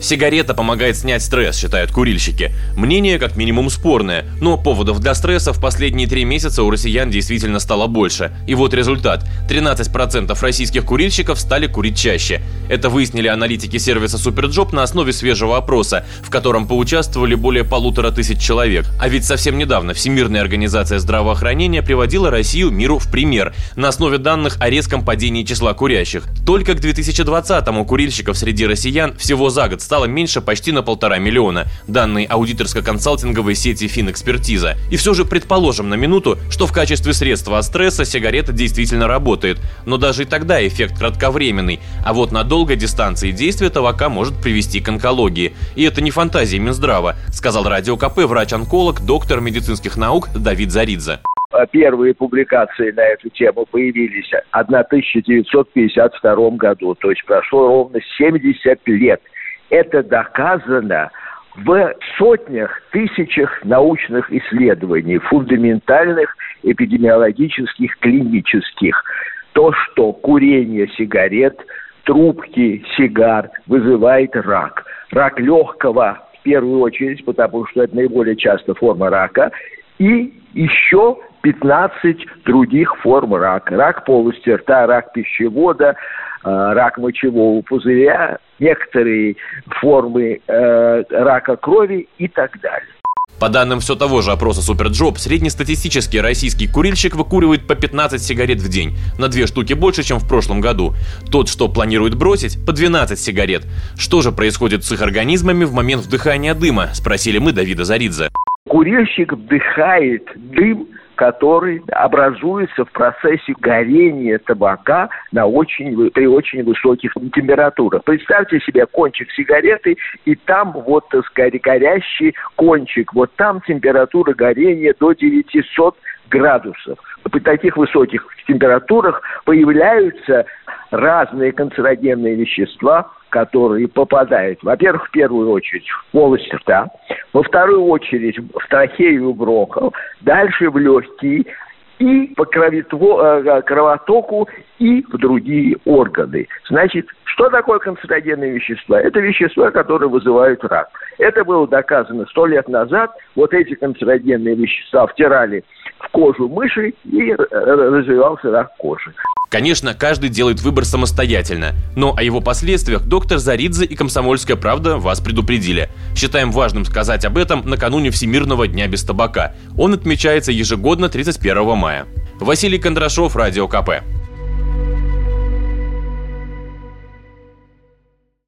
Сигарета помогает снять стресс, считают курильщики. Мнение как минимум спорное, но поводов для стресса в последние три месяца у россиян действительно стало больше. И вот результат. 13% российских курильщиков стали курить чаще. Это выяснили аналитики сервиса Superjob на основе свежего опроса, в котором поучаствовали более полутора тысяч человек. А ведь совсем недавно Всемирная организация здравоохранения приводила Россию миру в пример на основе данных о резком падении числа курящих. Только к 2020-му курильщиков среди россиян всего за год стало меньше почти на полтора миллиона, данные аудиторско-консалтинговой сети Финэкспертиза. И все же предположим на минуту, что в качестве средства от стресса сигарета действительно работает. Но даже и тогда эффект кратковременный, а вот на долгой дистанции действие табака может привести к онкологии. И это не фантазия Минздрава, сказал Радио КП врач-онколог, доктор медицинских наук Давид Заридзе первые публикации на эту тему появились в 1952 году, то есть прошло ровно 70 лет это доказано в сотнях, тысячах научных исследований, фундаментальных, эпидемиологических, клинических. То, что курение сигарет, трубки, сигар вызывает рак. Рак легкого в первую очередь, потому что это наиболее часто форма рака, и еще 15 других форм рака. Рак полости рта, рак пищевода, Э, рак мочевого пузыря, некоторые формы э, рака крови и так далее. По данным все того же опроса Superjob, среднестатистический российский курильщик выкуривает по 15 сигарет в день, на две штуки больше, чем в прошлом году. Тот, что планирует бросить, по 12 сигарет. Что же происходит с их организмами в момент вдыхания дыма, спросили мы Давида Заридзе. Курильщик вдыхает дым который образуется в процессе горения табака на очень, при очень высоких температурах. Представьте себе кончик сигареты, и там вот сказать, горящий кончик. Вот там температура горения до 900 градусов. При таких высоких температурах появляются разные канцерогенные вещества, которые попадают, во-первых, в первую очередь в полость рта, во вторую очередь в трахею бронхов, дальше в легкие, и по э, кровотоку, и в другие органы. Значит, что такое канцерогенные вещества? Это вещества, которые вызывают рак. Это было доказано сто лет назад. Вот эти канцерогенные вещества втирали в кожу мыши, и развивался рак кожи. Конечно, каждый делает выбор самостоятельно, но о его последствиях доктор Заридзе и «Комсомольская правда» вас предупредили. Считаем важным сказать об этом накануне Всемирного дня без табака. Он отмечается ежегодно 31 мая. Василий Кондрашов, Радио КП.